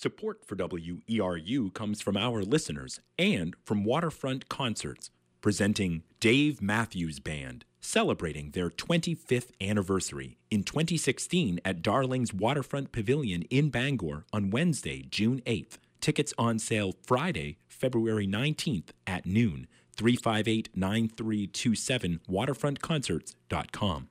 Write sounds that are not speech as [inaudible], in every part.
Support for WERU comes from our listeners and from Waterfront Concerts, presenting Dave Matthews Band, celebrating their 25th anniversary in 2016 at Darling's Waterfront Pavilion in Bangor on Wednesday, June 8th. Tickets on sale Friday, February 19th at noon. 358 9327 waterfrontconcerts.com.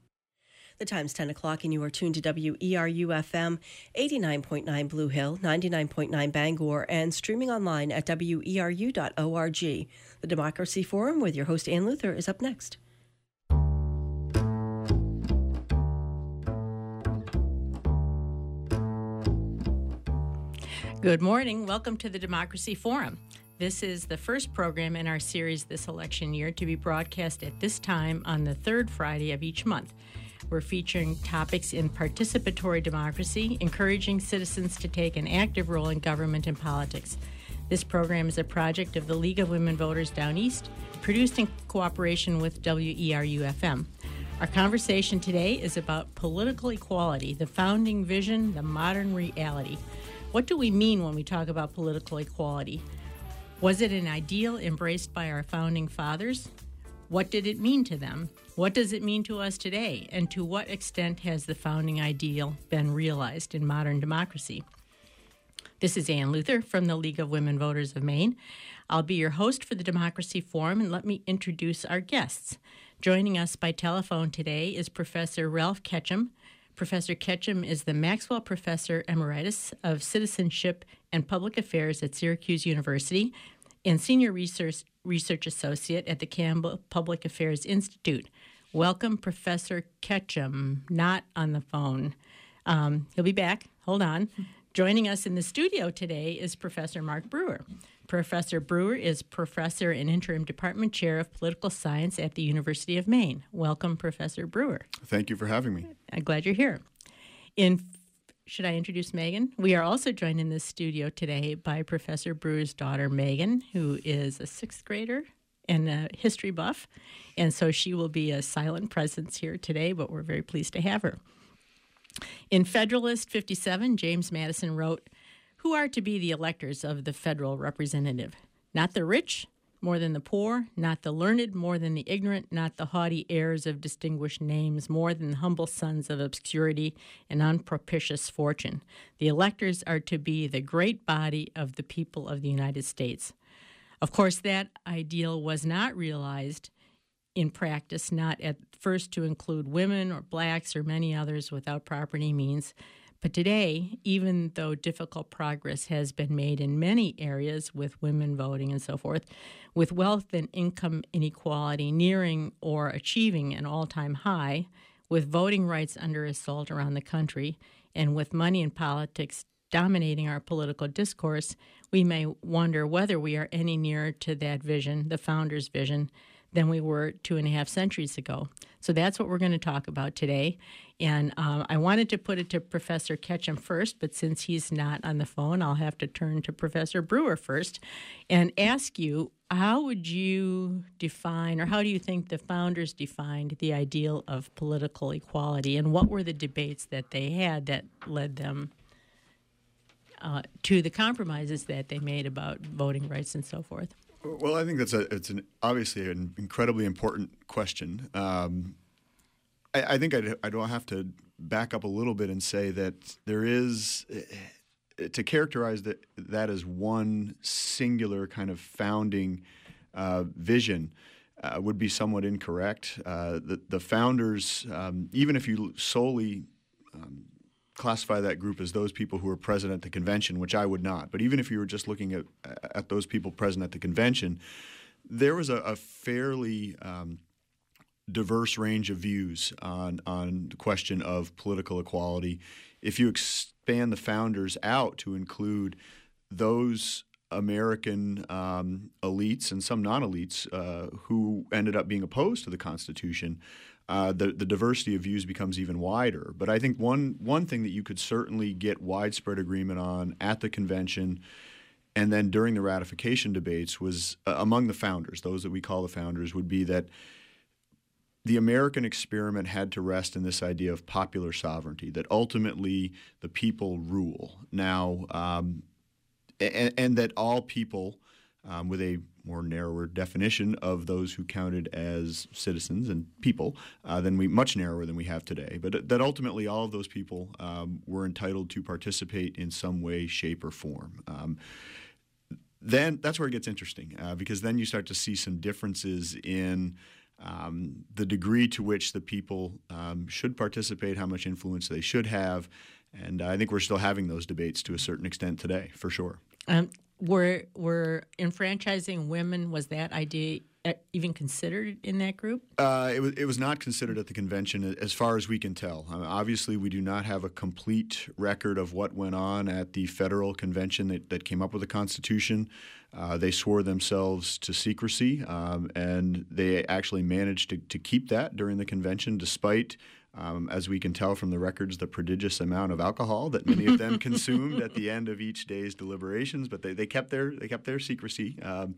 The time's 10 o'clock, and you are tuned to WERU FM 89.9 Blue Hill, 99.9 Bangor, and streaming online at weru.org. The Democracy Forum with your host, Ann Luther, is up next. Good morning. Welcome to the Democracy Forum. This is the first program in our series this election year to be broadcast at this time on the third Friday of each month. We're featuring topics in participatory democracy, encouraging citizens to take an active role in government and politics. This program is a project of the League of Women Voters Down East, produced in cooperation with WERU FM. Our conversation today is about political equality, the founding vision, the modern reality. What do we mean when we talk about political equality? Was it an ideal embraced by our founding fathers? What did it mean to them? What does it mean to us today? And to what extent has the founding ideal been realized in modern democracy? This is Ann Luther from the League of Women Voters of Maine. I'll be your host for the Democracy Forum, and let me introduce our guests. Joining us by telephone today is Professor Ralph Ketcham. Professor Ketcham is the Maxwell Professor Emeritus of Citizenship and Public Affairs at Syracuse University and Senior Research, Research Associate at the Campbell Public Affairs Institute. Welcome, Professor Ketcham, not on the phone. Um, he'll be back. Hold on. Joining us in the studio today is Professor Mark Brewer. Professor Brewer is professor and interim department chair of political science at the University of Maine. Welcome, Professor Brewer. Thank you for having me. I'm glad you're here. In should I introduce Megan? We are also joined in this studio today by Professor Brewer's daughter, Megan, who is a sixth grader and a history buff. And so she will be a silent presence here today, but we're very pleased to have her. In Federalist 57, James Madison wrote, Who are to be the electors of the federal representative? Not the rich, more than the poor, not the learned more than the ignorant, not the haughty heirs of distinguished names more than the humble sons of obscurity and unpropitious fortune. The electors are to be the great body of the people of the United States. Of course, that ideal was not realized in practice, not at first to include women or blacks or many others without property means. But today, even though difficult progress has been made in many areas with women voting and so forth, with wealth and income inequality nearing or achieving an all time high, with voting rights under assault around the country, and with money in politics dominating our political discourse, we may wonder whether we are any nearer to that vision, the founder's vision, than we were two and a half centuries ago. So that's what we're going to talk about today. And um, I wanted to put it to Professor Ketcham first, but since he's not on the phone, I'll have to turn to Professor Brewer first and ask you how would you define, or how do you think the founders defined the ideal of political equality, and what were the debates that they had that led them uh, to the compromises that they made about voting rights and so forth? Well, I think that's a it's an obviously an incredibly important question. Um, I, I, think I don't have to back up a little bit and say that there is eh, to characterize that that as one singular kind of founding uh, vision. Uh, would be somewhat incorrect. Uh, the, the founders, um, even if you solely um, classify that group as those people who were present at the convention, which I would not. But even if you were just looking at at those people present at the convention, there was a, a fairly um, diverse range of views on on the question of political equality. If you expand the founders out to include those American um, elites and some non-elites uh, who ended up being opposed to the Constitution, uh, the the diversity of views becomes even wider. But I think one one thing that you could certainly get widespread agreement on at the convention. And then during the ratification debates, was uh, among the founders, those that we call the founders, would be that the American experiment had to rest in this idea of popular sovereignty, that ultimately the people rule. Now, um, and, and, that all people, um, with a more narrower definition of those who counted as citizens and people, uh, than we much narrower than we have today. But that ultimately all of those people um, were entitled to participate in some way, shape, or form. Um, then that's where it gets interesting uh, because then you start to see some differences in um, the degree to which the people um, should participate, how much influence they should have. And I think we're still having those debates to a certain extent today, for sure. Um, were were enfranchising women was that idea uh, even considered in that group? Uh, it was it was not considered at the convention, as far as we can tell. I mean, obviously, we do not have a complete record of what went on at the federal convention that, that came up with the Constitution. Uh, they swore themselves to secrecy, um, and they actually managed to, to keep that during the convention, despite um, as we can tell from the records, the prodigious amount of alcohol that many of them [laughs] consumed at the end of each day's deliberations. But they, they kept their they kept their secrecy. Um,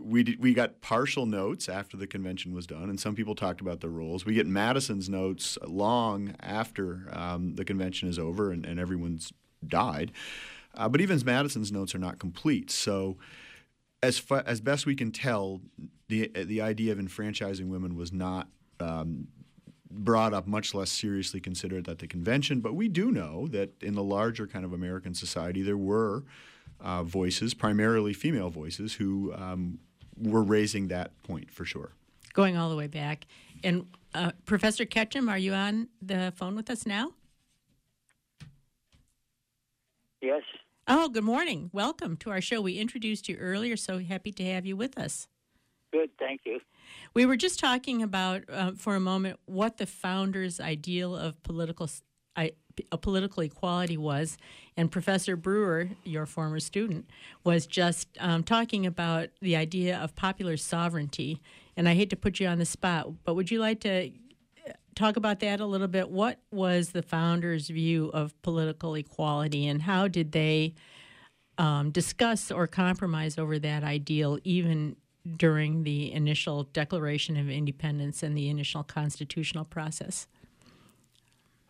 we did, we got partial notes after the convention was done, and some people talked about the rules. We get Madison's notes long after um, the convention is over and, and everyone's died. Uh, but even Madison's notes are not complete. So, as fa- as best we can tell, the the idea of enfranchising women was not um, brought up, much less seriously considered at the convention. But we do know that in the larger kind of American society, there were uh, voices, primarily female voices, who um, were raising that point for sure. Going all the way back. And uh, Professor Ketcham, are you on the phone with us now? Yes. Oh, good morning. Welcome to our show. We introduced you earlier, so happy to have you with us. Good, thank you. We were just talking about uh, for a moment what the founders' ideal of political I, a political equality was, and Professor Brewer, your former student, was just um, talking about the idea of popular sovereignty. And I hate to put you on the spot, but would you like to uh, talk about that a little bit? What was the founders' view of political equality, and how did they um, discuss or compromise over that ideal, even during the initial Declaration of Independence and the initial constitutional process?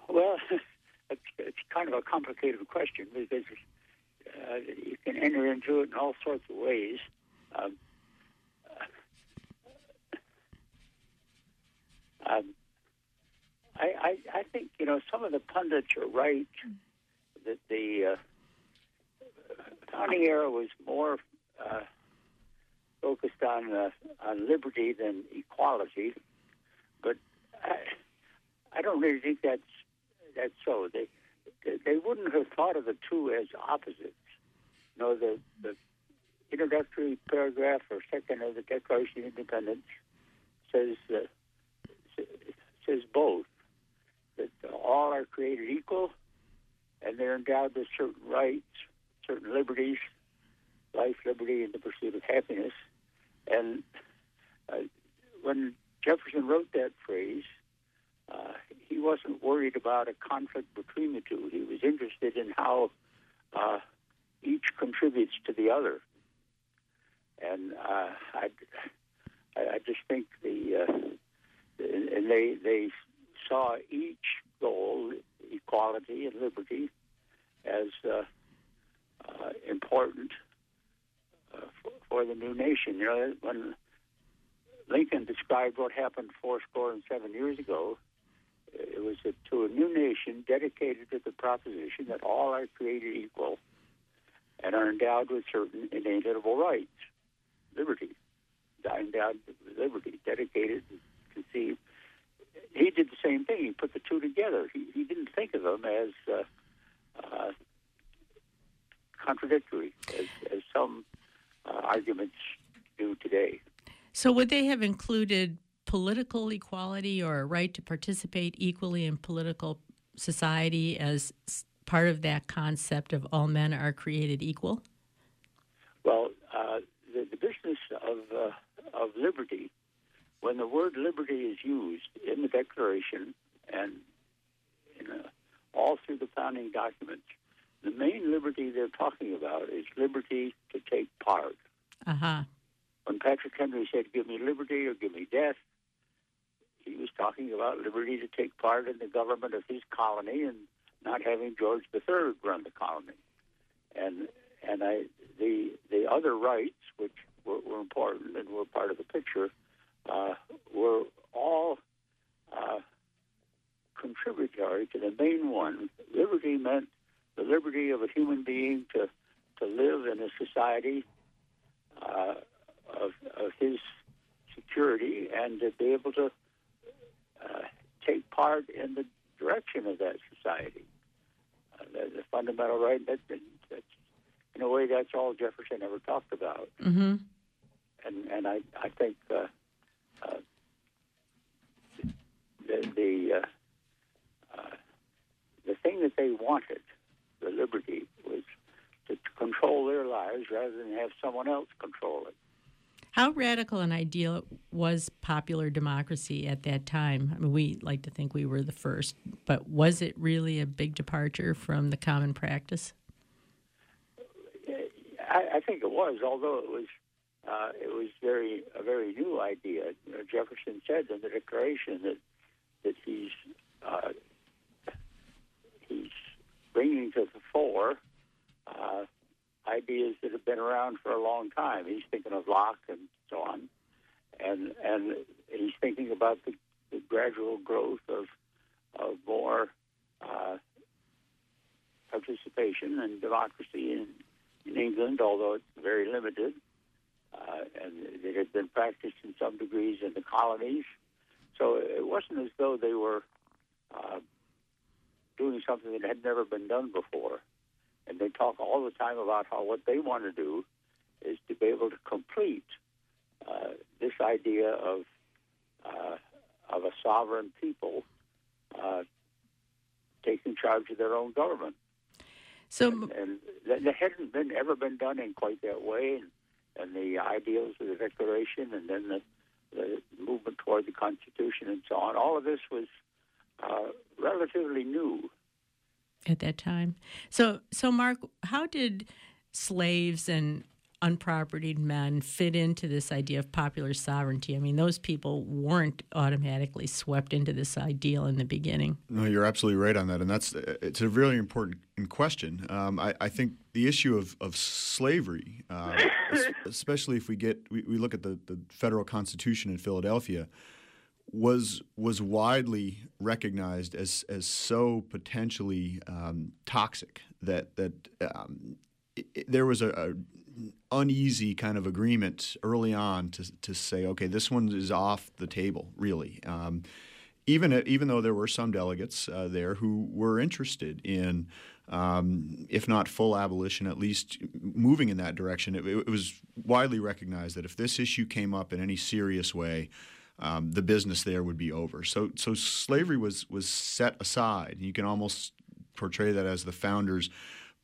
Well, [laughs] it's kind of a complicated question because uh, you can enter into it in all sorts of ways. Um, uh, um, I, I, I, think you know some of the pundits are right that the uh, founding era was more uh, focused on uh, on liberty than equality, but I, I don't really think that's that's so. They they wouldn't have thought of the two as opposites. You know, the the introductory paragraph or second of the Declaration of Independence says uh, says both that all are created equal and they're endowed with certain rights, certain liberties, life, liberty, and the pursuit of happiness. And uh, when Jefferson wrote that phrase, uh, he wasn't worried about a conflict between the two. He was interested in how uh, each contributes to the other. And uh, I, I just think the uh, and they they saw each goal, equality and liberty, as uh, uh, important for, the new nation. You know, when Lincoln described what happened four score and seven years ago, it was a, to a new nation dedicated to the proposition that all are created equal and are endowed with certain inalienable rights, liberty, endowed with liberty, dedicated, conceived. He did the same thing. He put the two together. He, he didn't think of them as uh, uh, contradictory, as, as some arguments do today. So, would they have included political equality or a right to participate equally in political society as part of that concept of all men are created equal? Well, uh, the, the, business of uh, of liberty, when the word liberty is used in the Declaration and in, uh, all through the founding documents, the main liberty they're talking about is liberty to take part. Uh huh. When Patrick Henry said, "Give me liberty or give me death," he was talking about liberty to take part in the government of his colony and not having George III run the colony. And and I the the other rights, which were, were important and were part of the picture, uh, were all uh, contributory to the main one. Liberty meant the liberty of a human being to to live in a society uh, of, of his security and to be able to uh, take part in the direction of that society. Uh, the, fundamental right that, that, that's in a way that's all Jefferson ever talked about. Mm-hmm. And and I I think uh, uh, the the uh, uh, the thing that they wanted, the liberty, was to control their lives rather than have someone else control it. How radical an ideal was popular democracy at that time? I mean, we like to think we were the first, but was it really a big departure from the common practice? I, I think it was, although it was uh, it was very a very new idea. You know, Jefferson said in the Declaration that that he's uh, he's bringing to the fore uh, ideas that have been around for a long time. He's thinking of Locke and so on, and and he's thinking about the, the gradual growth of of more uh, participation and democracy in, in England, although it's very limited, uh, and it had been practiced in some degrees in the colonies. So it wasn't as though they were uh, doing something that had never been done before and they talk all the time about how what they want to do is to be able to complete uh, this idea of uh, of a sovereign people uh, taking charge of their own government. So, and, and that hadn't been ever been done in quite that way, and, and the ideals of the Declaration, and then the, the movement toward the Constitution, and so on. All of this was uh, relatively new at that time. So, so Mark, how did slaves and unpropertied men fit into this idea of popular sovereignty? I mean, those people weren't automatically swept into this ideal in the beginning. No, you're absolutely right on that, and that's it's a really important question. Um, I, I, think the issue of, of slavery, uh, [laughs] especially if we get we, we look at the, the federal constitution in Philadelphia was was widely recognized as as so potentially um, toxic that that um, it, it, there was a, a, uneasy kind of agreement early on to to say okay this one is off the table really um, even even though there were some delegates uh, there who were interested in um, if not full abolition, at least moving in that direction. It, it was widely recognized that if this issue came up in any serious way, um, the business there would be over. So, so slavery was was set aside. You can almost portray that as the founders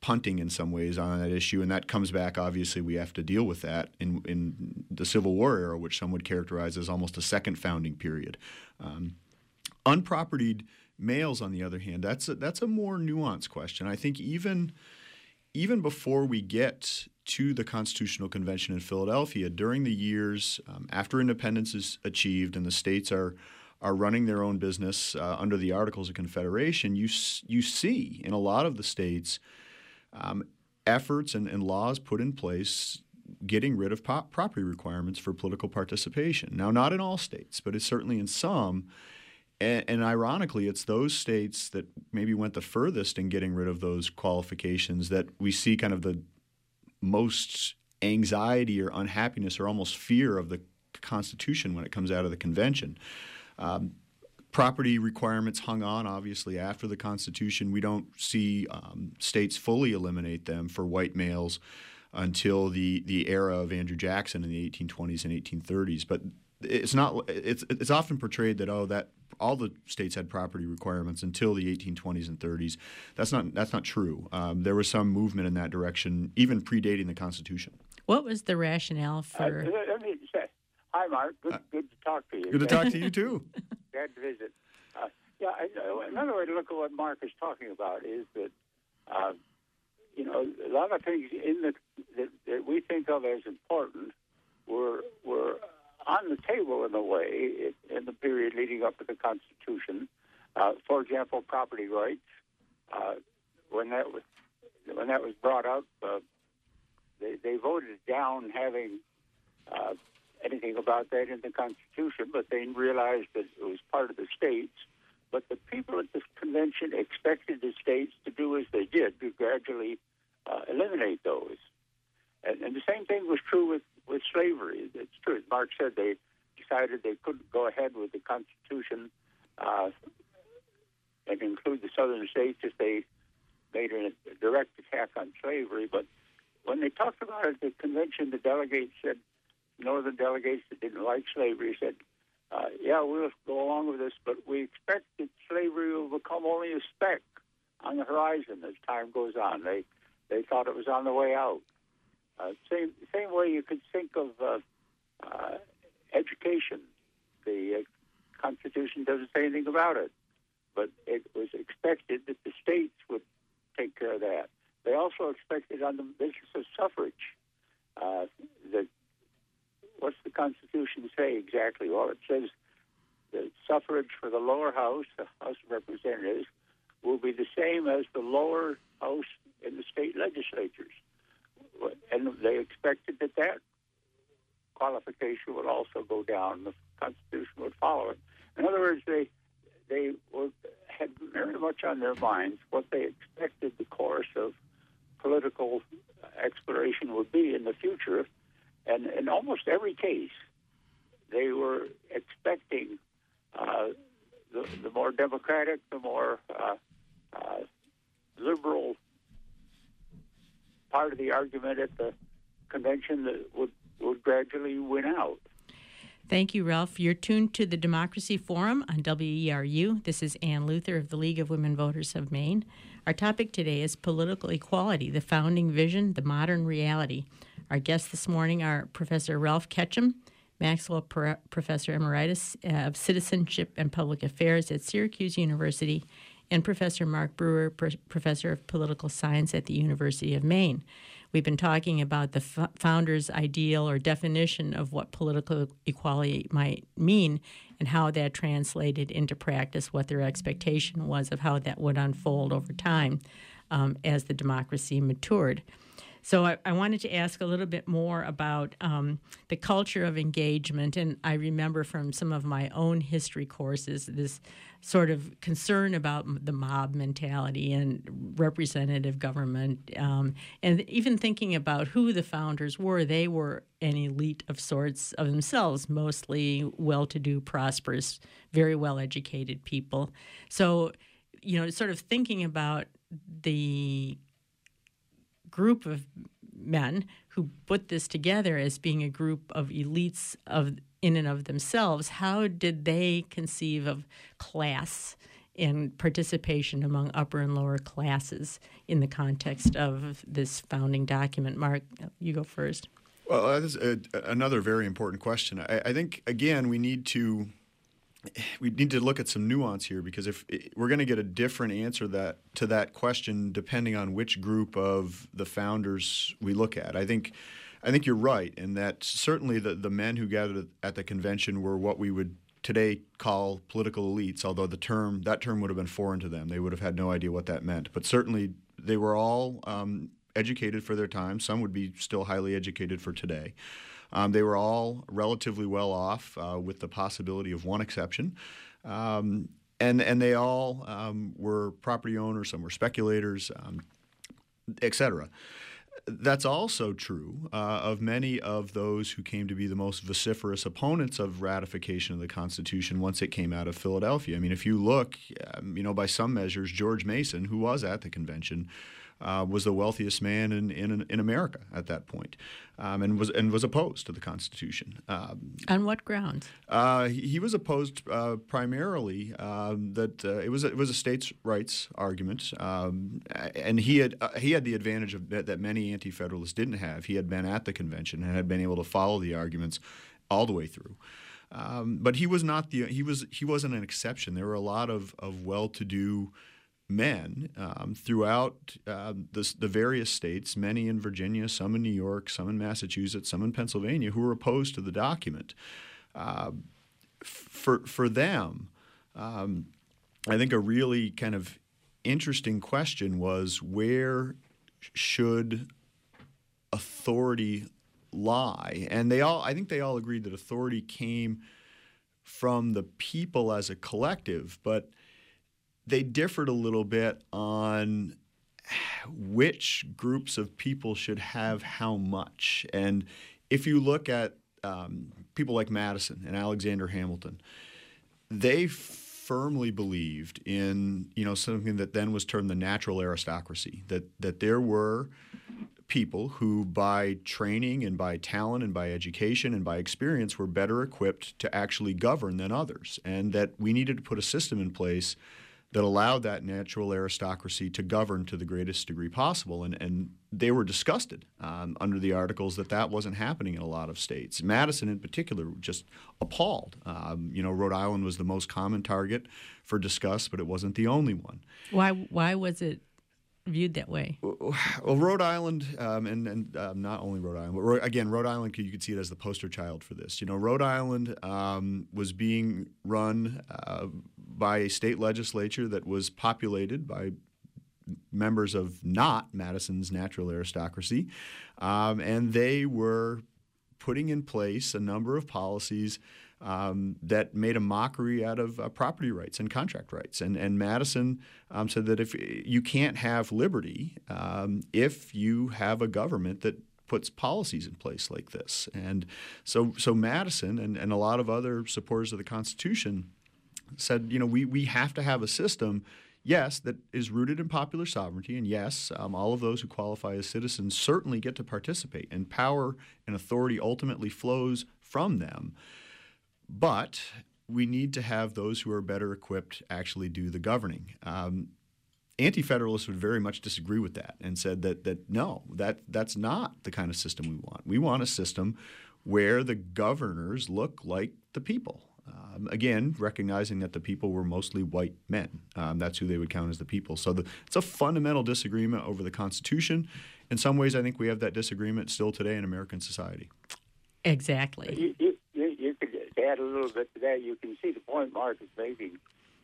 punting in some ways on that issue, and that comes back. Obviously, we have to deal with that in in the Civil War era, which some would characterize as almost a second founding period. Um, unpropertied males, on the other hand, that's a, that's a more nuanced question. I think even even before we get to the Constitutional Convention in Philadelphia during the years um, after independence is achieved and the states are are running their own business uh, under the Articles of Confederation, you you see in a lot of the states um, efforts and, and, laws put in place getting rid of pop- property requirements for political participation. Now, not in all states, but it's certainly in some. And, and, ironically, it's those states that maybe went the furthest in getting rid of those qualifications that we see kind of the most anxiety or unhappiness or almost fear of the Constitution when it comes out of the convention. Um, property requirements hung on, obviously, after the Constitution. We don't see um, states fully eliminate them for white males until the, the era of Andrew Jackson in the 1820s and 1830s. But it's not. It's it's often portrayed that oh that all the states had property requirements until the 1820s and 30s. That's not that's not true. Um, there was some movement in that direction, even predating the Constitution. What was the rationale uh, for? Uh, [laughs] let me say, hi, Mark. Good, uh, good to talk to you. Good to talk to you [laughs] too. Glad to visit. Uh, yeah, I, another way to look at what Mark is talking about is that. Uh, you know, a lot of things in the that, that we think of as important were were on the table in a way in the period leading up to the Constitution. Uh, for example, property rights. Uh, when that was when that was brought up, uh, voted down having uh, anything about that in the Constitution, but they realized that it was part of the states. But the people at this convention expected the states to do as they did, to gradually uh, eliminate those. And, and, the same thing was true with, with slavery. It's true. As Mark said, they decided they couldn't go ahead with the Constitution uh, and include the southern states if they made a direct attack on slavery. But when they talked about it at the convention, the delegates said, northern delegates that didn't like slavery said, uh, yeah, we'll go along with this, but we expect that slavery will become only a speck on the horizon as time goes on. They they thought it was on the way out. Uh, same same way you could think of uh, uh, education. The uh, Constitution doesn't say anything about it, but it was expected that the states would take care of that. They also expected on the basis of suffrage uh, that what's the Constitution say exactly? Well, it says the suffrage for the lower house, the House of Representatives, will be the same as the lower house in the state legislatures. And they expected that that qualification would also go down. The Constitution would follow it. In other words, they they were, had very much on their minds what they expected the course of political exploration would be in the future and in almost every case, they were expecting uh, the, the, more democratic, the more uh, uh, liberal part of the argument at the convention that would, would gradually win out. Thank you, Ralph. You're tuned to the Democracy Forum on WERU. This is Ann Luther of the League of Women Voters of Maine. Our topic today is political equality, the founding vision, the modern reality. Our guests this morning are Professor Ralph Ketcham, Maxwell Pro- Professor Emeritus uh, of Citizenship and Public Affairs at Syracuse University, and Professor Mark Brewer, Pro- Professor of Political Science at the University of Maine. We've been talking about the f- founder's ideal or definition of what political equality might mean and how that translated into practice, what their expectation was of how that would unfold over time um, as the democracy matured. So I, I, wanted to ask a little bit more about um, the culture of engagement. And I remember from some of my own history courses this sort of concern about the mob mentality and representative government. Um, and even thinking about who the founders were, they were an elite of sorts of themselves, mostly well to do, prosperous, very well educated people. So, you know, sort of thinking about the group of men who put this together as being a group of elites of in and of themselves how did they conceive of class and participation among upper and lower classes in the context of this founding document? Mark you go first. Well that's a, another very important question. I, I think again we need to we need to look at some nuance here because if we're going to get a different answer that to that question depending on which group of the founders we look at. I think I think you're right in that certainly the, the men who gathered at the convention were what we would today call political elites, although the term that term would have been foreign to them. They would have had no idea what that meant. But certainly they were all um, educated for their time. Some would be still highly educated for today. Um, they were all relatively well off, uh, with the possibility of one exception. Um, and, and they all um, were property owners, some were speculators, um, et cetera. That's also true uh, of many of those who came to be the most vociferous opponents of ratification of the Constitution once it came out of Philadelphia. I mean, if you look, um, you know, by some measures, George Mason, who was at the convention, uh, was the wealthiest man in, in, in America at that point, um, and was and was opposed to the Constitution. Um, On what grounds? Uh, he, he, was opposed uh, primarily um, that uh, it was a, it was a states' rights argument, um, and he had uh, he had the advantage of that, that many anti-federalists didn't have. He had been at the convention and had been able to follow the arguments all the way through. Um, but he was not the he was he wasn't an exception. There were a lot of of well-to-do men um, throughout uh, the, the, various states, many in Virginia, some in New York, some in Massachusetts, some in Pennsylvania, who were opposed to the document. Uh, for, for them, um, I think a really kind of interesting question was where should authority lie? And they all, I think they all agreed that authority came from the people as a collective, but they differed a little bit on which groups of people should have how much. And if you look at um, people like Madison and Alexander Hamilton, they firmly believed in you know something that then was termed the natural aristocracy that that there were people who by training and by talent and by education and by experience were better equipped to actually govern than others and that we needed to put a system in place that allowed that natural aristocracy to govern to the greatest degree possible. And, and they were disgusted um, under the articles that that wasn't happening in a lot of states. Madison, in particular, just appalled. Um, you know, Rhode Island was the most common target for disgust, but it wasn't the only one. Why? Why was it viewed that way? Well, Rhode Island, um, and, and um, not only Rhode Island, but again, Rhode Island, you could see it as the poster child for this. You know, Rhode Island um, was being run uh, by a state legislature that was populated by members of not Madison's natural aristocracy, um, and they were putting in place a number of policies um, that made a mockery out of uh, property rights and contract rights. And, and Madison um, said that if you can't have liberty um, if you have a government that puts policies in place like this. And so, so Madison and, and a lot of other supporters of the Constitution said, you know, we, we have to have a system, yes, that is rooted in popular sovereignty, and yes, um, all of those who qualify as citizens certainly get to participate, and power and authority ultimately flows from them. But we need to have those who are better equipped actually do the governing. Um, Anti-federalists would very much disagree with that and said that that no, that that's not the kind of system we want. We want a system where the governors look like the people. Um, again, recognizing that the people were mostly white men. Um, that's who they would count as the people. So the, it's a fundamental disagreement over the Constitution. In some ways, I think we have that disagreement still today in American society. Exactly. You, you, you could add a little bit to that. You can see the point Mark is making.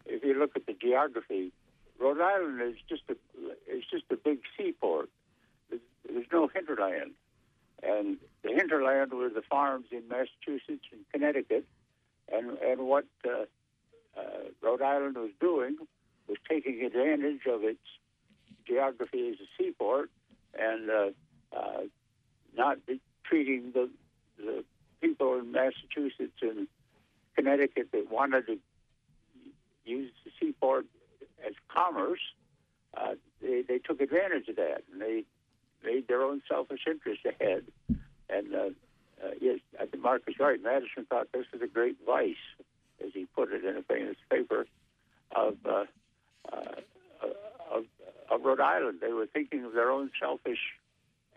If you look at the geography, Rhode Island is just a is just a big seaport. There's, there's no hinterland, and the hinterland were the farms in Massachusetts and Connecticut and and what uh, uh, Rhode Island was doing was taking advantage of its geography as a seaport and uh, uh, not treating the the people in Massachusetts and Connecticut that wanted to use the seaport as commerce. Uh, they, they took advantage of that and they made their own selfish interest ahead. And uh, uh, yes, I think Mark is right. Madison thought this was a great vice, as he put it in a famous paper, of, uh, uh, of, of Rhode Island. They were thinking of their own selfish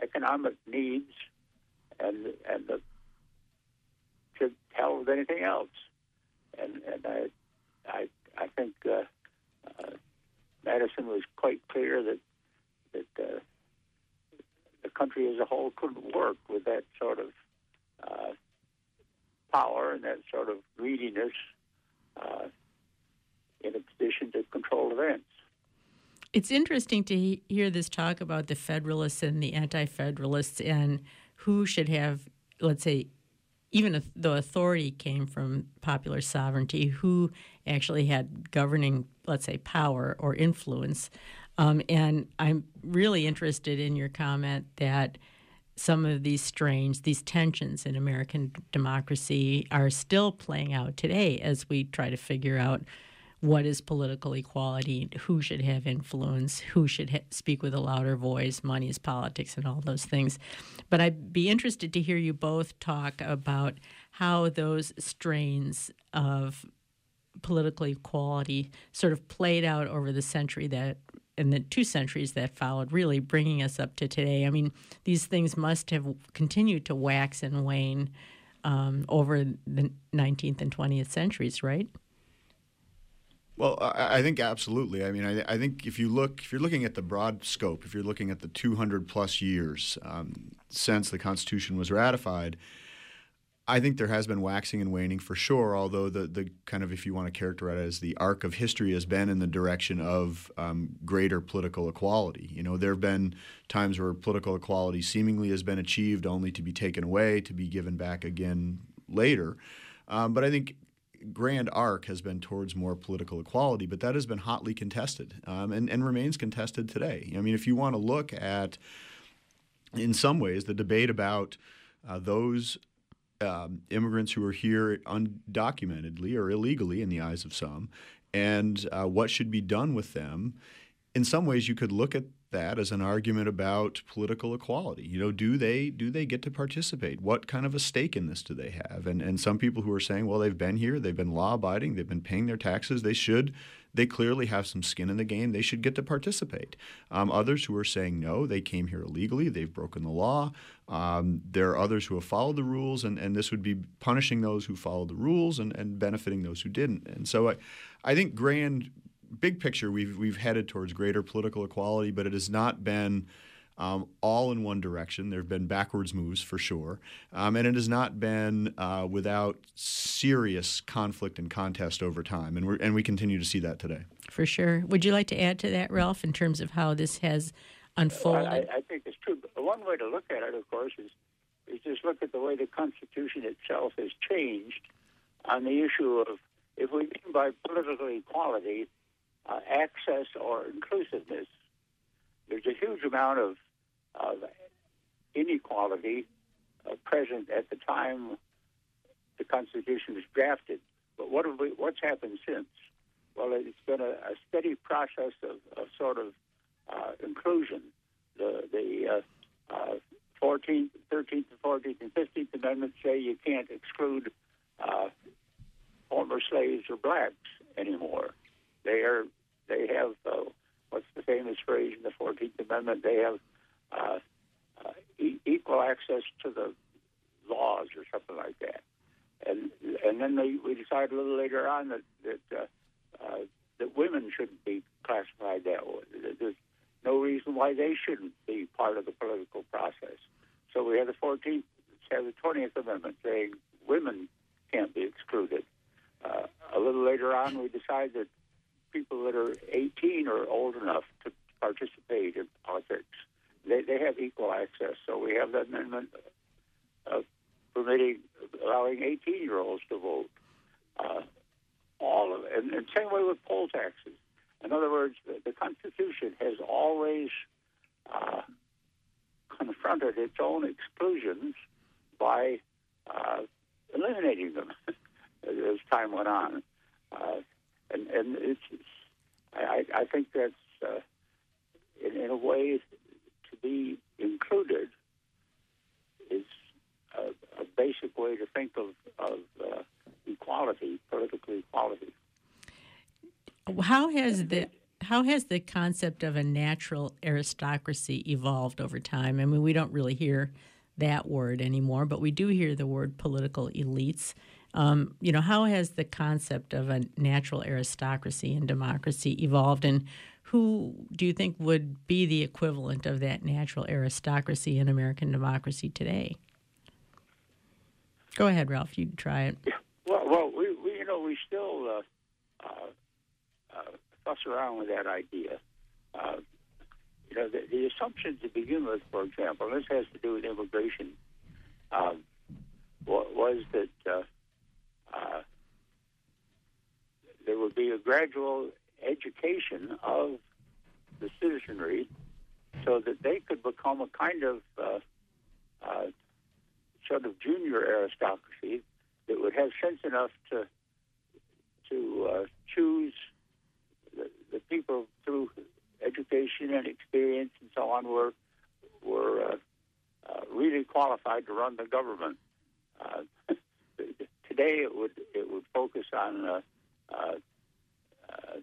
economic needs and and the, to hell anything else. And and I I I think uh, uh, Madison was quite clear that that uh, the country as a whole couldn't work with that sort of uh, power and that sort of greediness uh, in a position to control events. It's interesting to hear this talk about the Federalists and the Anti Federalists and who should have, let's say, even if the authority came from popular sovereignty, who actually had governing, let's say, power or influence. Um, and I'm really interested in your comment that some of these strains, these tensions in American democracy are still playing out today as we try to figure out what is political equality, who should have influence, who should ha- speak with a louder voice, money is politics, and all those things. But I'd be interested to hear you both talk about how those strains of political equality sort of played out over the century that in the two centuries that followed, really bringing us up to today. I mean, these things must have continued to wax and wane um, over the 19th and 20th centuries, right? Well, I, think absolutely. I mean, I, I, think if you look, if you're looking at the broad scope, if you're looking at the 200 plus years um, since the Constitution was ratified, I think there has been waxing and waning for sure, although the, the kind of, if you want to characterize it as the arc of history, has been in the direction of um, greater political equality. You know, there have been times where political equality seemingly has been achieved only to be taken away, to be given back again later. Um, but I think grand arc has been towards more political equality, but that has been hotly contested um, and, and remains contested today. I mean, if you want to look at, in some ways, the debate about uh, those um, immigrants who are here undocumentedly or illegally in the eyes of some, and uh, what should be done with them. In some ways, you could look at that as an argument about political equality. You know, do they do they get to participate? What kind of a stake in this do they have? And and some people who are saying, well, they've been here, they've been law abiding, they've been paying their taxes, they should they clearly have some skin in the game. They should get to participate. Um, others who are saying no, they came here illegally, they've broken the law. Um, there are others who have followed the rules, and, and this would be punishing those who followed the rules and, and benefiting those who didn't. And so I, I think grand, big picture, we've, we've headed towards greater political equality, but it has not been um, all in one direction. There have been backwards moves for sure, um, and it has not been uh, without serious conflict and contest over time, and we and we continue to see that today. For sure. Would you like to add to that, Ralph, in terms of how this has unfolded? Well, I, I, think it's true. But one way to look at it, of course, is is just look at the way the Constitution itself has changed on the issue of if we mean by political equality uh, access or inclusiveness there's a huge amount of, of inequality uh, present at the time the Constitution was drafted. But what have we, what's happened since? Well, it's been a, a steady process of, of sort of uh, inclusion. The, the uh, uh, 14th, 13th, 14th, and 15th Amendments say you can't exclude uh, former slaves or blacks anymore. They are they have uh, what's the famous phrase in the 14th Amendment? They have uh, uh, equal access to the laws or something like that. And and then they, we decided a little later on that that uh, uh, that women shouldn't be classified that way. There's no reason why they shouldn't be part of the political process. So we have the 14th, have the 20th Amendment saying women can't be excluded. Uh, a little later on, we decided that people that are 18 or old enough to participate in politics. They, they have equal access. So we have the amendment uh, permitting, allowing 18 year olds to vote. Uh, all of and, and same way with poll taxes. In other words, the, the Constitution has always uh, confronted its own exclusions by uh, eliminating them [laughs] as time went on. Uh, and and it's, it's I, I think that's uh, in, in a way be included is a, a basic way to think of of uh, equality, political equality. How has the how has the concept of a natural aristocracy evolved over time? I mean, we don't really hear that word anymore, but we do hear the word political elites. Um, you know, how has the concept of a natural aristocracy and democracy evolved, and who do you think would be the equivalent of that natural aristocracy in American democracy today? Go ahead, Ralph. You try it. Yeah. Well, well, we, we you know we still uh, uh, uh, fuss around with that idea. Uh, you know, the, the assumption to begin with, for example, this has to do with immigration, um, was that uh, uh, there would be a gradual education of the citizenry so that they could become a kind of uh, uh, sort of junior aristocracy that would have sense enough to to uh, choose the, the, people through education and experience and so on were were uh, uh, really qualified to run the government. [laughs] Today, it would it would focus on uh, uh,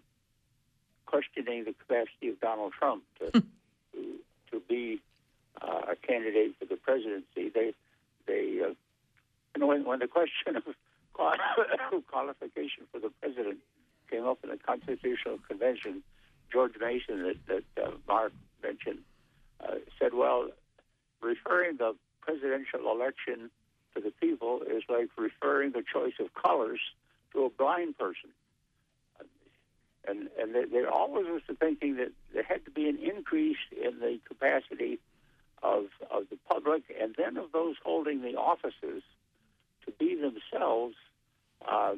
questioning the capacity of Donald Trump to to, to be uh, a candidate for the presidency. They they uh, you know when, when the question of [laughs] qualification for the president came up in the Constitutional Convention, George Mason that, that uh, Mark mentioned said, well, referring the presidential election to the people is like referring the choice of colors to a blind person. And and they always was the thinking that there had to be an increase in the capacity of of the public and then of those holding the offices to be themselves. Uh,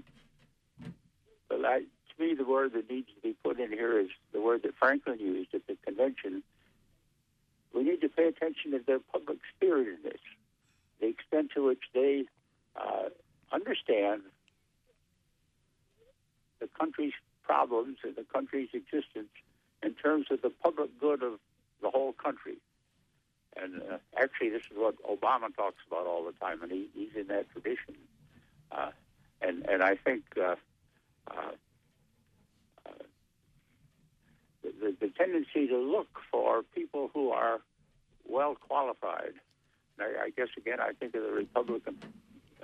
but I, to me, the word that needs to be put in here is the word that Franklin used at the convention. We need to pay attention to their public spiritedness, the extent to which they uh, understand the country's problems and the country's existence in terms of the public good of the whole country. And uh, actually, this is what Obama talks about all the time, and he, he's in that tradition. Uh, and and I think uh, uh, uh the, the tendency to look for people who are well qualified. I, I guess again, I think of the Republican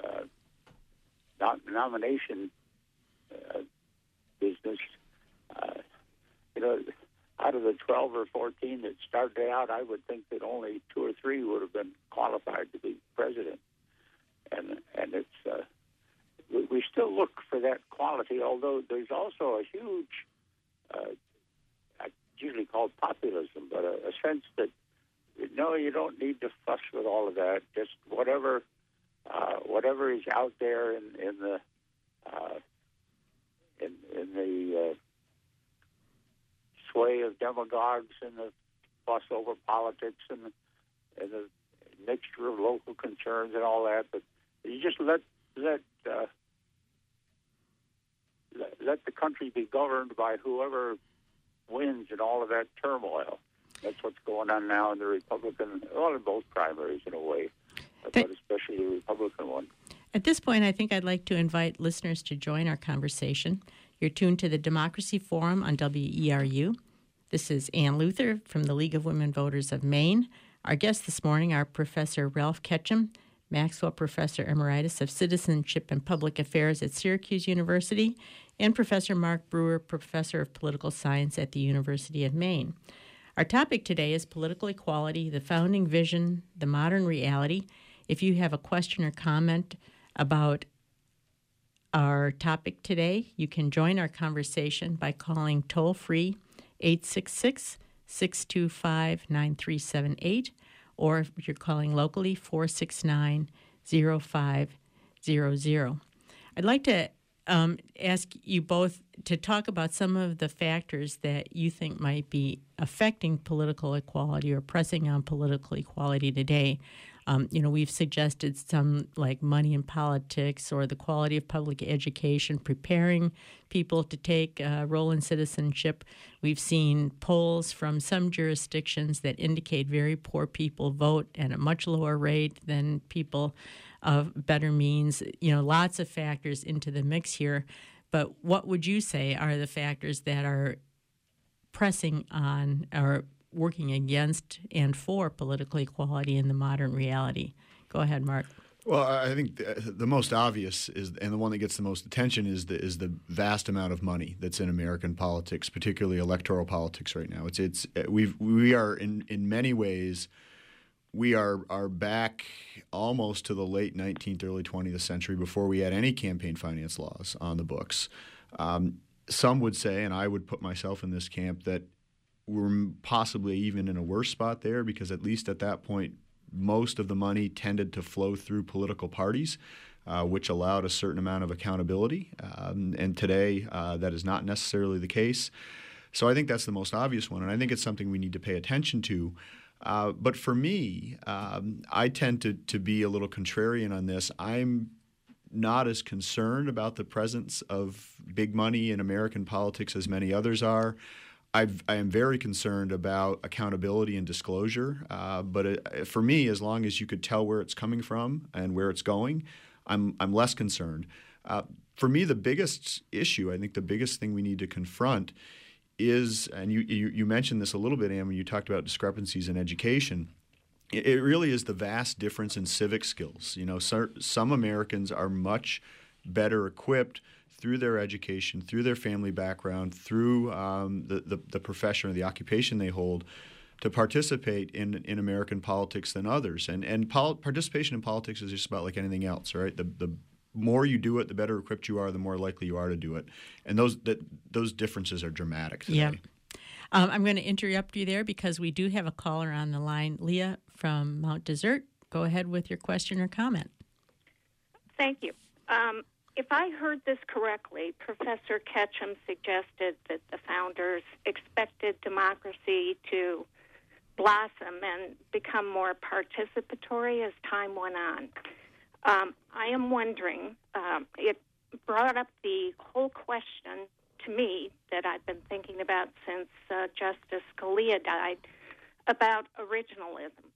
uh, nomination business. Uh, you know, out of the 12 or 14 that started out, I would think that only two or three would have been qualified to be president. And and it's uh, we, we still look for that quality, although there's also a huge, uh, usually called populism, but a, a sense that no, you don't need to fuss with all of that. Just whatever, uh, whatever is out there in, in the uh, in, in the uh, sway of demagogues and the fuss over politics and the, and the mixture of local concerns and all that. But you just let let uh, let, let the country be governed by whoever wins in all of that turmoil. That's what's going on now in the Republican, well, in both primaries in a way, but especially the Republican one. At this point, I think I'd like to invite listeners to join our conversation. You're tuned to the Democracy Forum on WERU. This is Ann Luther from the League of Women Voters of Maine. Our guests this morning are Professor Ralph Ketcham, Maxwell Professor Emeritus of Citizenship and Public Affairs at Syracuse University, and Professor Mark Brewer, Professor of Political Science at the University of Maine. Our topic today is political equality, the founding vision, the modern reality. If you have a question or comment about our topic today, you can join our conversation by calling toll free 866 625 9378, or if you're calling locally, 469 0500. I'd like to um, ask you both to talk about some of the factors that you think might be affecting political equality or pressing on political equality today. Um, you know, we've suggested some like money in politics or the quality of public education, preparing people to take a role in citizenship. We've seen polls from some jurisdictions that indicate very poor people vote at a much lower rate than people of better means. You know, lots of factors into the mix here. But what would you say are the factors that are pressing on or working against and for political equality in the modern reality. Go ahead, Mark. Well, I think the, the, most obvious is, and the one that gets the most attention is the is the vast amount of money that's in American politics, particularly electoral politics right now. It's it's we we are in in many ways we are are back almost to the late 19th, early 20th century before we had any campaign finance laws on the books. Um, some would say, and I would put myself in this camp, that we're possibly even in a worse spot there because at least at that point, most of the money tended to flow through political parties. Uh, which allowed a certain amount of accountability. Um, and today, uh, that is not necessarily the case. So I think that's the most obvious one, and I think it's something we need to pay attention to. Uh, but for me, um, I tend to, to be a little contrarian on this. I'm not as concerned about the presence of big money in American politics as many others are. I've, I am very concerned about accountability and disclosure. Uh, but it, for me, as long as you could tell where it's coming from and where it's going, I'm, I'm less concerned. Uh, for me, the biggest issue, I think the biggest thing we need to confront is, and you, you, you mentioned this a little bit, Anne, when you talked about discrepancies in education. It, it really is the vast difference in civic skills. You know, some Americans are much better equipped through their education, through their family background, through um, the, the, the, profession or the occupation they hold, to participate in in American politics than others. And and pol- participation in politics is just about like anything else, right? The the more you do it, the better equipped you are, the more likely you are to do it. And those that those differences are dramatic today. Yeah. Um, I'm going to interrupt you there because we do have a caller on the line. Leah from Mount Desert, go ahead with your question or comment. Thank you. Um, if I heard this correctly, Professor Ketcham suggested that the founders expected democracy to blossom and become more participatory as time went on. Um, I am wondering, um, it brought up the whole question to me that I've been thinking about since uh, Justice Scalia died about originalism.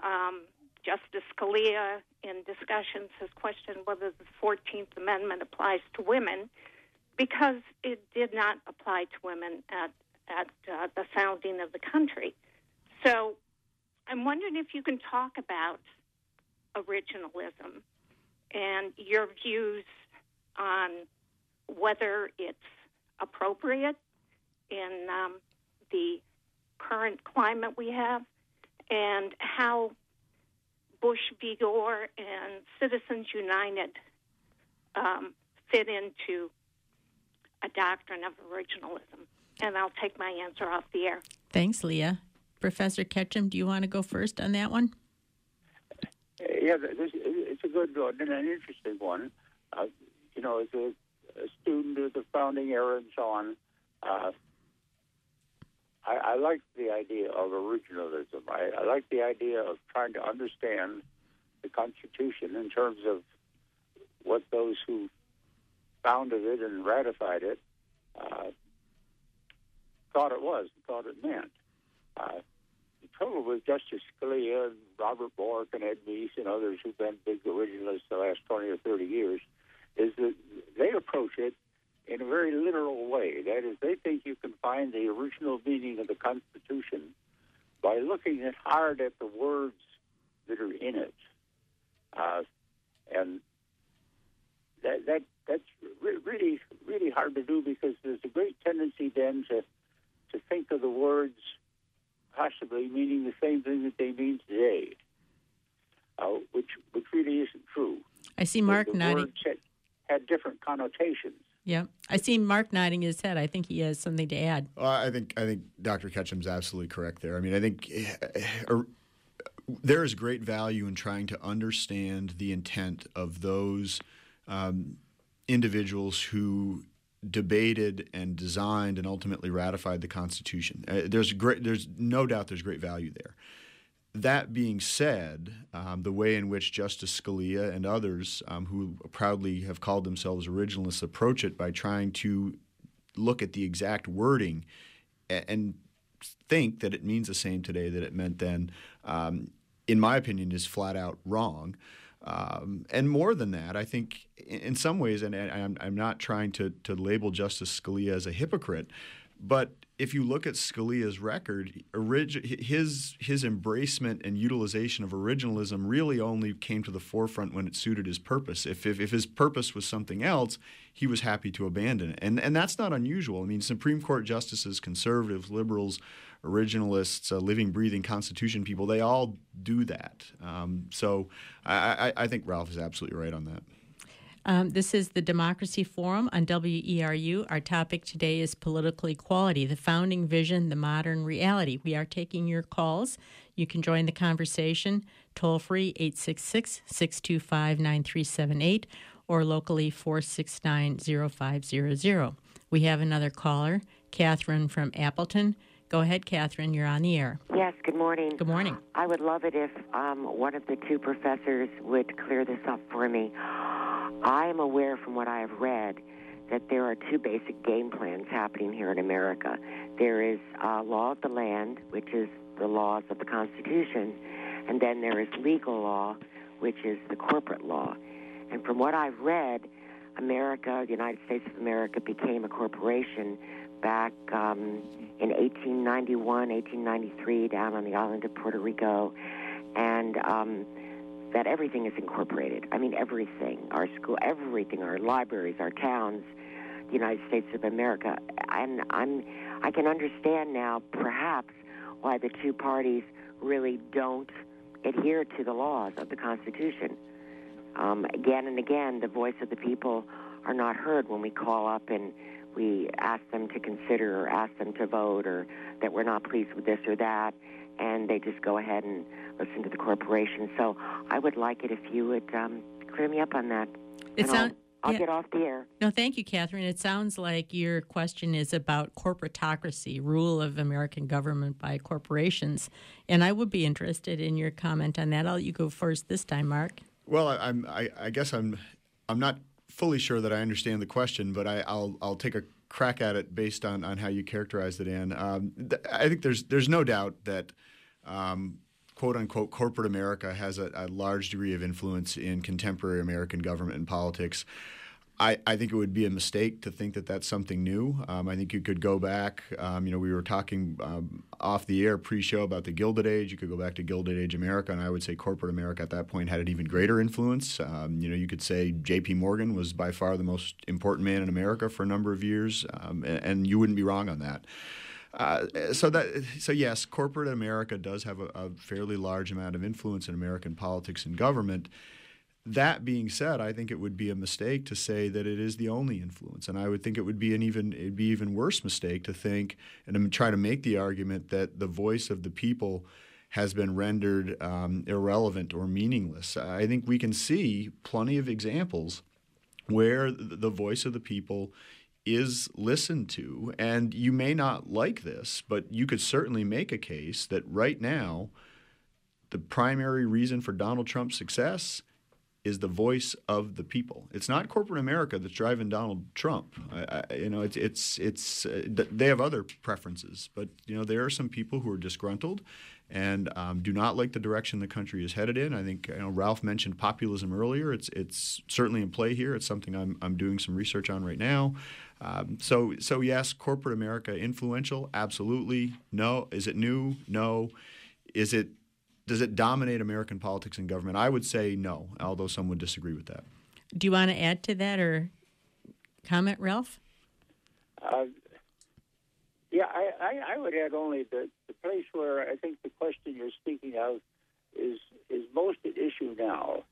Um, Justice Scalia, in discussions, has questioned whether the 14th Amendment applies to women because it did not apply to women at, at uh, the founding of the country. So I'm wondering if you can talk about originalism and your views on whether it's appropriate in um, the current climate we have and how Bush v. Gore and Citizens United um, fit into a doctrine of originalism. And I'll take my answer off the air. Thanks, Leah. Professor Ketcham, do you want to go first on that one? Yeah, this, it's a good one and an interesting one. Uh, you know, as a, a, student of the founding era and so on, uh, I, I like the idea of originalism. I, I like the idea of trying to understand the Constitution in terms of what those who founded it and ratified it uh, thought it was, thought it meant. Uh, the trouble with Justice Scalia and Robert Bork and Ed Meese and others who've been big originalists the last 20 or 30 years is that they approach it in a very literal way. That is, they think you can find the original meaning of the Constitution by looking at hard at the words that are in it, uh, and that that that's re- really really hard to do because there's a great tendency then to to think of the words possibly meaning the same thing that they mean today, uh, which which really isn't true. I see Mark the, nodding. Words had, had different connotations. Yeah, I see Mark nodding his head. I think he has something to add. I think I think Dr. Ketcham's absolutely correct there. I mean, I think uh, there is great value in trying to understand the intent of those um, individuals who debated and designed and ultimately ratified the Constitution. Uh, there's great, there's no doubt there's great value there. That being said, um, the way in which Justice Scalia and others um, who proudly have called themselves originalists approach it by trying to look at the exact wording and, think that it means the same today that it meant then, um, in my opinion, is flat out wrong. Um, and more than that, I think in some ways, and I'm, I'm not trying to, to label Justice Scalia as a hypocrite, but if you look at Scalia's record, orig- his his embracement and utilization of originalism really only came to the forefront when it suited his purpose. If, if, if his purpose was something else, he was happy to abandon it, and and that's not unusual. I mean, Supreme Court justices, conservatives, liberals, originalists, uh, living, breathing Constitution people, they all do that. Um, so I, I, I think Ralph is absolutely right on that. Um, this is the Democracy Forum on WERU. Our topic today is political equality, the founding vision, the modern reality. We are taking your calls. You can join the conversation toll free 866 625 9378 or locally 469 0500. We have another caller, Catherine from Appleton. Go ahead, Catherine. You're on the air. Yes, good morning. Good morning. I would love it if um, one of the two professors would clear this up for me. I am aware from what I have read that there are two basic game plans happening here in America. There is uh, law of the land, which is the laws of the Constitution, and then there is legal law, which is the corporate law. And from what I've read, America, the United States of America, became a corporation back um, in 1891, 1893, down on the island of Puerto Rico, and um, that everything is incorporated. I mean, everything. Our school, everything, our libraries, our towns, the United States of America. And I'm, I can understand now, perhaps, why the two parties really don't adhere to the laws of the Constitution. Um, again and again, the voice of the people are not heard when we call up and we ask them to consider or ask them to vote or that we're not pleased with this or that, and they just go ahead and listen to the corporation. So I would like it if you would um, clear me up on that. It sounds. sound- I'll, I'll yeah. get off the air. No, thank you, Catherine. It sounds like your question is about corporatocracy, rule of American government by corporations. And I would be interested in your comment on that. I'll let you go first this time, Mark. Well, I, I'm. I, I guess I'm. I'm not fully sure that I understand the question, but I, I'll. I'll take a crack at it based on, on how you characterized it, Anne. Um, th- I think there's there's no doubt that. Um, quote unquote corporate America has a, a large degree of influence in contemporary American government and politics. I, I think it would be a mistake to think that that's something new. Um, I think you could go back. Um, you know, we were talking um, off the air pre-show about the Gilded Age. You could go back to Gilded Age America, and I would say corporate America at that point had an even greater influence. Um, you know, you could say J.P. Morgan was by far the most important man in America for a number of years, um, and, and you wouldn't be wrong on that. Uh, so that so yes, corporate America does have a, a fairly large amount of influence in American politics and government. That being said, I think it would be a mistake to say that it is the only influence, and I would think it would be an even it'd be even worse mistake to think and to try to make the argument that the voice of the people has been rendered um, irrelevant or meaningless. I think we can see plenty of examples where the voice of the people is listened to. And you may not like this, but you could certainly make a case that right now, the primary reason for Donald Trump's success is the voice of the people. It's not corporate America that's driving Donald Trump. I, I, you know, it's it's it's uh, they have other preferences, but you know there are some people who are disgruntled and um, do not like the direction the country is headed in. I think you know, Ralph mentioned populism earlier. It's it's certainly in play here. It's something I'm I'm doing some research on right now. Um, so so yes, corporate America influential, absolutely. No, is it new? No. Is it does it dominate American politics and government? I would say no, although some would disagree with that. Do you want to add to that or comment, Ralph? Uh, yeah, I, I, I would add only that the place where I think the question you're speaking of is is most at issue now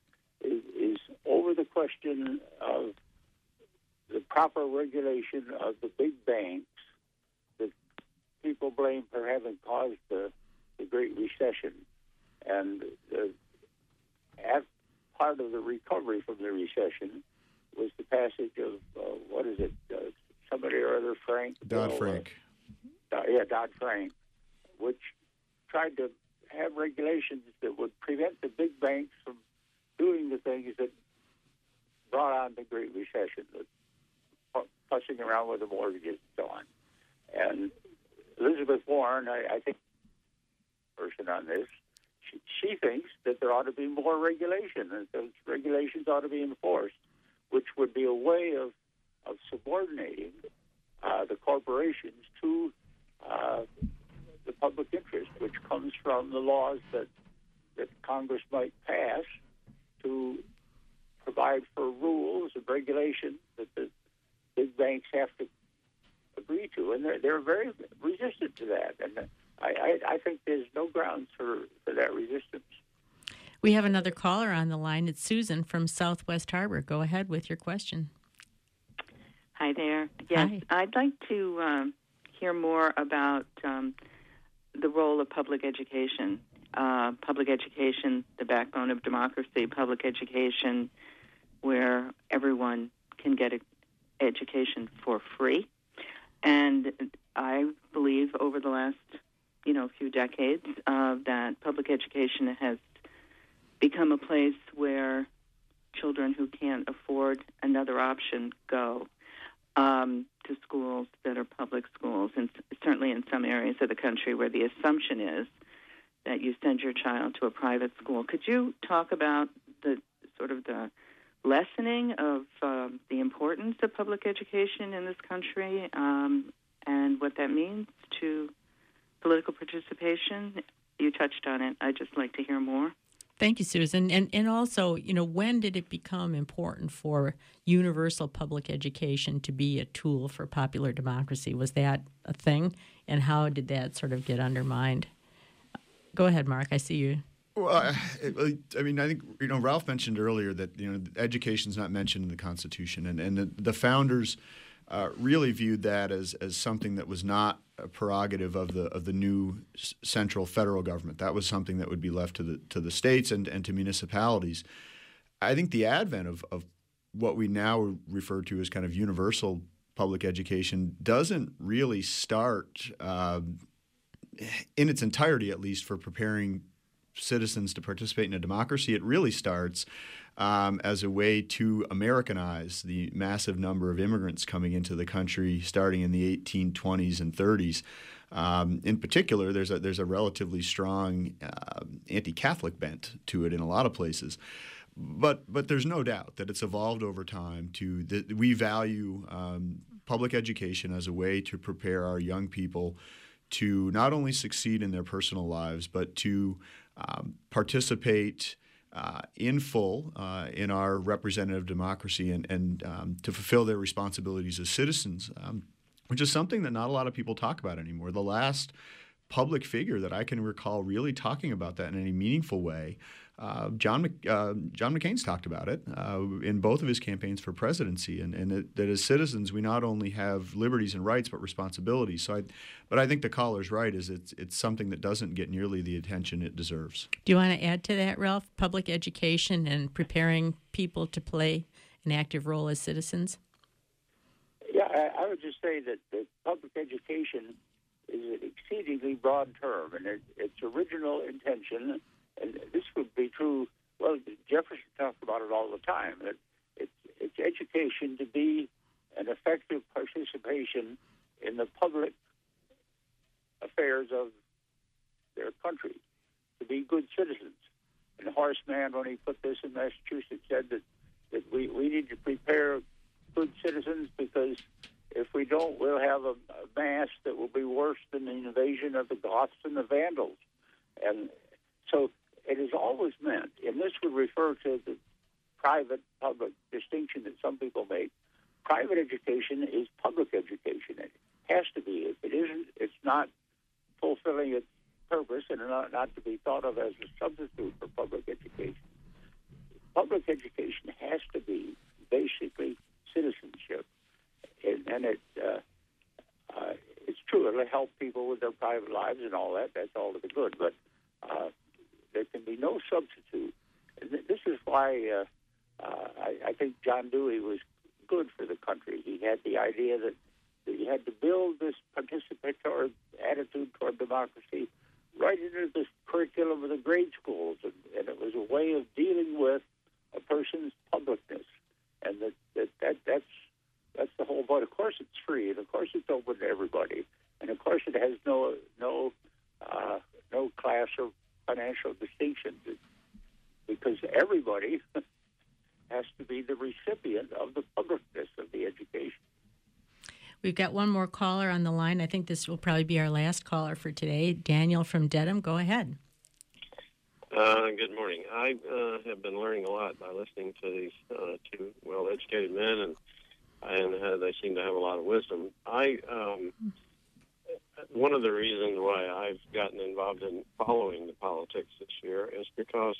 is, is over the question of the proper regulation of the big banks that people blame for having caused the, the Great Recession. And uh, as part of the recovery from the recession was the passage of, uh, what is it, uh, somebody or other, Frank? Dodd Frank. uh, yeah, Dodd Frank, which tried to have regulations that would prevent the big banks from doing the things that brought on the Great Recession, the fussing around with the mortgages and so on. And Elizabeth Warren, I, I think, person on this, she, she thinks that there ought to be more regulation, and those regulations ought to be enforced, which would be a way of of subordinating uh, the corporations to uh, the public interest, which comes from the laws that that Congress might pass to provide for rules and regulations that the big banks have to agree to, and they're they're very resistant to that, and I, I, I think there's no grounds for, for that resistance. We have another caller on the line. It's Susan from Southwest Harbor. Go ahead with your question. Hi there. Yes, Hi. I'd like to um, hear more about um, the role of public education. Uh, public education, the backbone of democracy. Public education, where everyone can get an education for free. And I believe over the last, you know, few decades, uh, that public education has become a place where children who can't afford another option go um, to schools that are public schools, and certainly in some areas of the country where the assumption is that you send your child to a private school. Could you talk about the sort of the lessening of um, the importance of public education in this country um, and what that means to political participation? You touched on it. I'd just like to hear more. Thank you, Susan. And and also, you know, when did it become important for universal public education to be a tool for popular democracy? Was that a thing? And how did that sort of get undermined? Go ahead, Mark. I see you. Well, I, I mean, I think you know Ralph mentioned earlier that you know education is not mentioned in the Constitution, and and the, the founders uh, really viewed that as as something that was not a prerogative of the of the new central federal government. That was something that would be left to the to the states and and to municipalities. I think the advent of, of what we now refer to as kind of universal public education doesn't really start uh, in its entirety, at least, for preparing citizens to participate in a democracy. It really starts um, as a way to Americanize the massive number of immigrants coming into the country starting in the 1820s and 30s. Um, in particular, there's a there's a relatively strong uh, anti-Catholic bent to it in a lot of places but but there's no doubt that it's evolved over time to that we value um, public education as a way to prepare our young people to not only succeed in their personal lives but to um, participate uh, in full uh, in our representative democracy and, and um, to fulfill their responsibilities as citizens, um, which is something that not a lot of people talk about anymore. The last public figure that I can recall really talking about that in any meaningful way uh, John uh, John McCain's talked about it uh, in both of his campaigns for presidency, and, and it, that as citizens we not only have liberties and rights but responsibilities. So, I, but I think the caller's right is it's it's something that doesn't get nearly the attention it deserves. Do you want to add to that, Ralph? Public education and preparing people to play an active role as citizens. Yeah, I, I would just say that, that public education is an exceedingly broad term, and it, its original intention and this would be true. Well, Jefferson talked about it all the time. That it's it's education to be an effective participation in the public affairs of their country, to be good citizens. And Horace Mann, when he put this in Massachusetts, said that, that we, we need to prepare good citizens because if we don't, we'll have a, a mass that will be worse than the invasion of the Goths and the Vandals. And so it is always meant, and this would refer to the private public distinction that some people make. Private education is public education. It has to be. If it isn't, it's not fulfilling its purpose and not, not to be thought of as a substitute for public education. Public education has to be basically citizenship, and, and it uh, uh, it's true it'll help people with their private lives and all that. That's all to the good, but uh, there can be no substitute. This is why uh, uh, I, I think John Dewey was good for the country. He had the idea that, that you had to build this participatory attitude toward democracy right into the curriculum of the grade schools, and, and it was a way of dealing with a person's publicness, and that, that, that that's that's the whole point. Of course, it's free, and of course, it's open to everybody, and of course, it has no no uh, no class or financial distinctions because everybody [laughs] has to be the recipient of the publicness of the education. We've got one more caller on the line. I think this will probably be our last caller for today. Daniel from Dedham, go ahead. Uh, good morning. I uh, have been learning a lot by listening to these uh, two well-educated men, and and uh, they seem to have a lot of wisdom. I um, one of the reasons why I've gotten involved in following the politics this year is because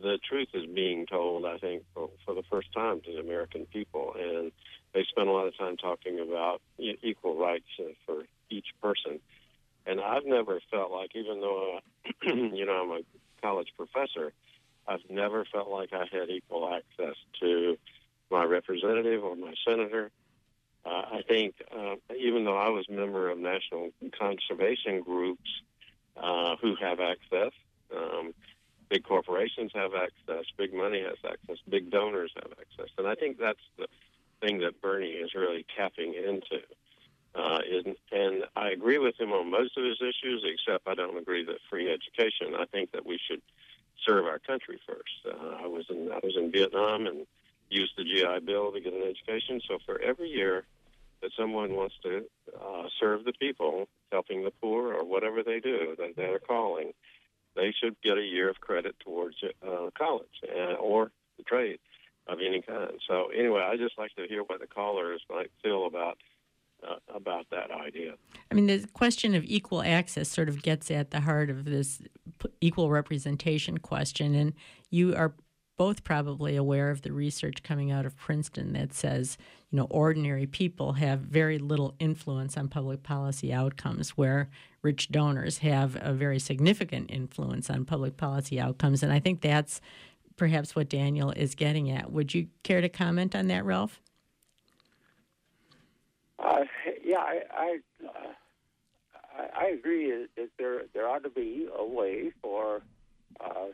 the truth is being told, I think, for, for the first time to the American people. And they spend a lot of time talking about equal rights for each person. And I've never felt like, even though, [clears throat] you know, I'm a college professor, I've never felt like I had equal access to my representative or my senator uh, I think uh, even though I was a member of national conservation groups uh, who have access, um, big corporations have access, big money has access, big donors have access, and I think that's the thing that Bernie is really tapping into. Uh, is, and I agree with him on most of his issues, except I don't agree that free education. I think that we should serve our country first. Uh, I was in I was in Vietnam and used the GI Bill to get an education. So for every year that someone wants to uh, serve the people, helping the poor, or whatever they do that they're calling, they should get a year of credit towards uh, college uh, or the trade of any kind. So anyway, I just like to hear what the callers might feel about uh, about that idea. I mean, the question of equal access sort of gets at the heart of this equal representation question, and you are both probably aware of the research coming out of Princeton that says, you know, ordinary people have very little influence on public policy outcomes, where rich donors have a very significant influence on public policy outcomes. And I think that's perhaps what Daniel is getting at. Would you care to comment on that, Ralph? Uh, yeah, I I, uh, I agree that there there ought to be a way for uh,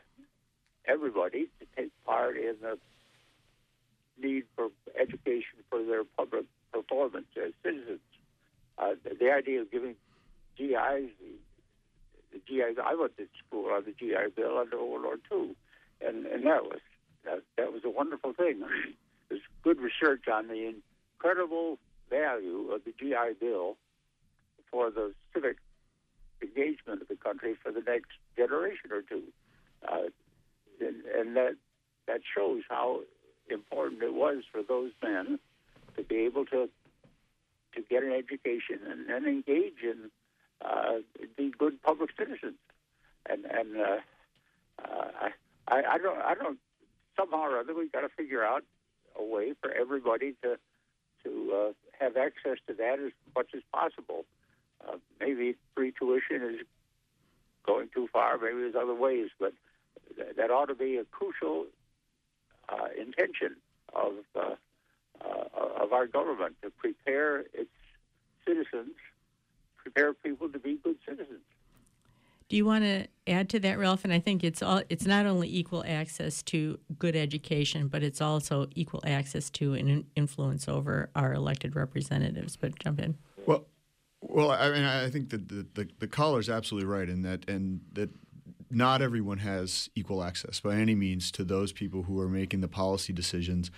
everybody to take part in the need for education for their public performance as citizens. Uh, the, the, idea of giving GIs the, the I went to school on the GI Bill under World War II, and and that was that, that was a wonderful thing. There's good research on the incredible value of the GI Bill for the civic engagement of the country for the next generation or two. Uh, and, and that that shows how important it was for those men to be able to to get an education and, and engage in uh, be good public citizens. And and uh, uh, I I don't I don't somehow or other we've got to figure out a way for everybody to to uh, have access to that as much as possible. Uh, maybe free tuition is going too far. Maybe there's other ways, but th- that ought to be a crucial uh, intention of uh, uh, of our government to prepare its citizens, prepare people to be good citizens. Do you want to add to that, Ralph? And I think it's all it's not only equal access to good education, but it's also equal access to an influence over our elected representatives. But jump in. Well, well, I mean, I think that the, the, the caller is absolutely right in that, and that not everyone has equal access by any means to those people who are making the policy decisions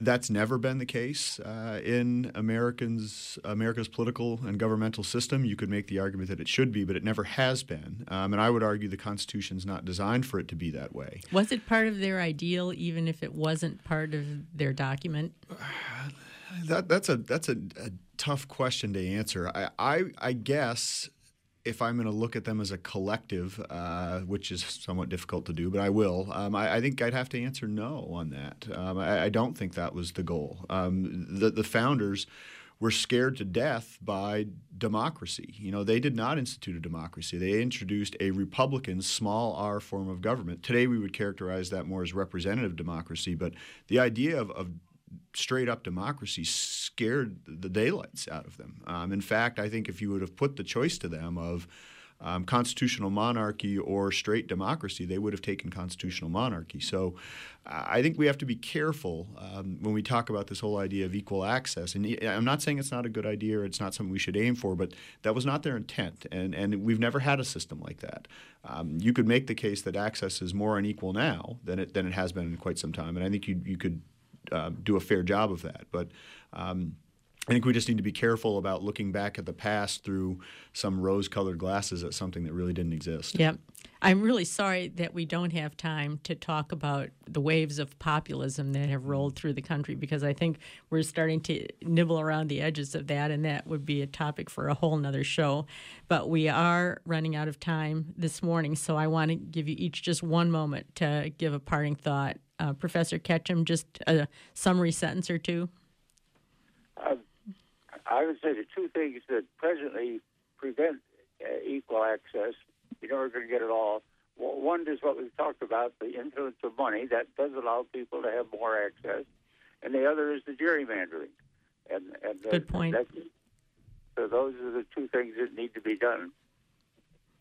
that's never been the case uh, in Americans America's political and governmental system. You could make the argument that it should be, but it never has been. Um, and I would argue the Constitution's not designed for it to be that way. Was it part of their ideal, even if it wasn't part of their document? [sighs] That, that's a that's a, a tough question to answer. I, I, I guess if I'm going to look at them as a collective, uh, which is somewhat difficult to do, but I will, um, I, I, think I'd have to answer no on that. Um, I, I, don't think that was the goal. Um, the, the, founders were scared to death by democracy. You know, they did not institute a democracy. They introduced a Republican small r form of government. Today we would characterize that more as representative democracy, but the idea of, of straight up democracy scared the daylights out of them. Um, in fact, I think if you would have put the choice to them of um, constitutional monarchy or straight democracy, they would have taken constitutional monarchy. So uh, I think we have to be careful um, when we talk about this whole idea of equal access. And I'm not saying it's not a good idea or it's not something we should aim for, but that was not their intent. And, and we've never had a system like that. Um, you could make the case that access is more unequal now than it, than it has been in quite some time. And I think you, you could uh, do a fair job of that. But um, I think we just need to be careful about looking back at the past through some rose colored glasses at something that really didn't exist. Yep. I'm really sorry that we don't have time to talk about the waves of populism that have rolled through the country because I think we're starting to nibble around the edges of that, and that would be a topic for a whole nother show. But we are running out of time this morning, so I want to give you each just one moment to give a parting thought uh, Professor Ketcham, just a summary sentence or two? Uh, I would say the two things that presently prevent uh, equal access, never going to get it all. One is what we've talked about, the influence of money. That does allow people to have more access. And the other is the gerrymandering. And, and Good point. So those are the two things that need to be done.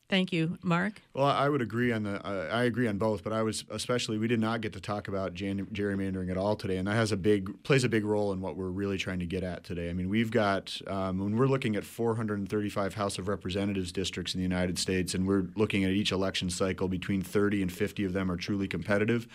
Thank you, Mark. Well, I would agree on the. Uh, I agree on both, but I was especially we did not get to talk about gerrymandering at all today, and that has a big plays a big role in what we're really trying to get at today. I mean, we've got um, when we're looking at 435 House of Representatives districts in the United States, and we're looking at each election cycle between 30 and 50 of them are truly competitive.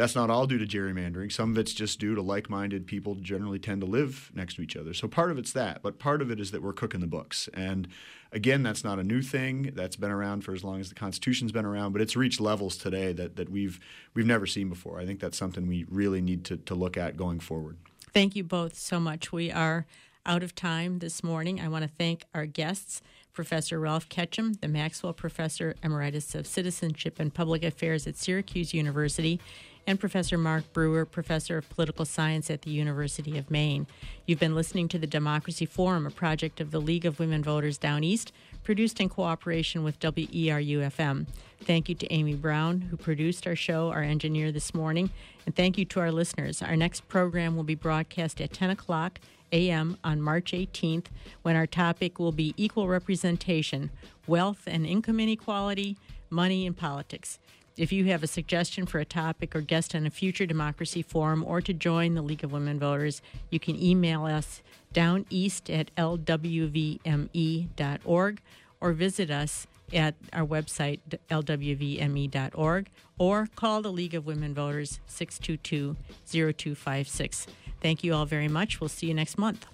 That's not all due to gerrymandering. Some of it's just due to like minded people generally tend to live next to each other. So part of it's that, but part of it is that we're cooking the books. And again, that's not a new thing. That's been around for as long as the Constitution's been around, but it's reached levels today that, that we've, we've never seen before. I think that's something we really need to, to look at going forward. Thank you both so much. We are out of time this morning. I want to thank our guests, Professor Ralph Ketcham, the Maxwell Professor Emeritus of Citizenship and Public Affairs at Syracuse University, and Professor Mark Brewer, Professor of Political Science at the University of Maine. You've been listening to the Democracy Forum, a project of the League of Women Voters Down East, produced in cooperation with WERU FM. Thank you to Amy Brown, who produced our show, our engineer this morning, and thank you to our listeners. Our next program will be broadcast at 10 o'clock a.m. on March 18th, when our topic will be equal representation, wealth and income inequality, money and politics. If you have a suggestion for a topic or guest on a future democracy forum or to join the League of Women Voters, you can email us down east at lwvme.org or visit us at our website, lwvme.org, or call the League of Women Voters 622 0256. Thank you all very much. We'll see you next month.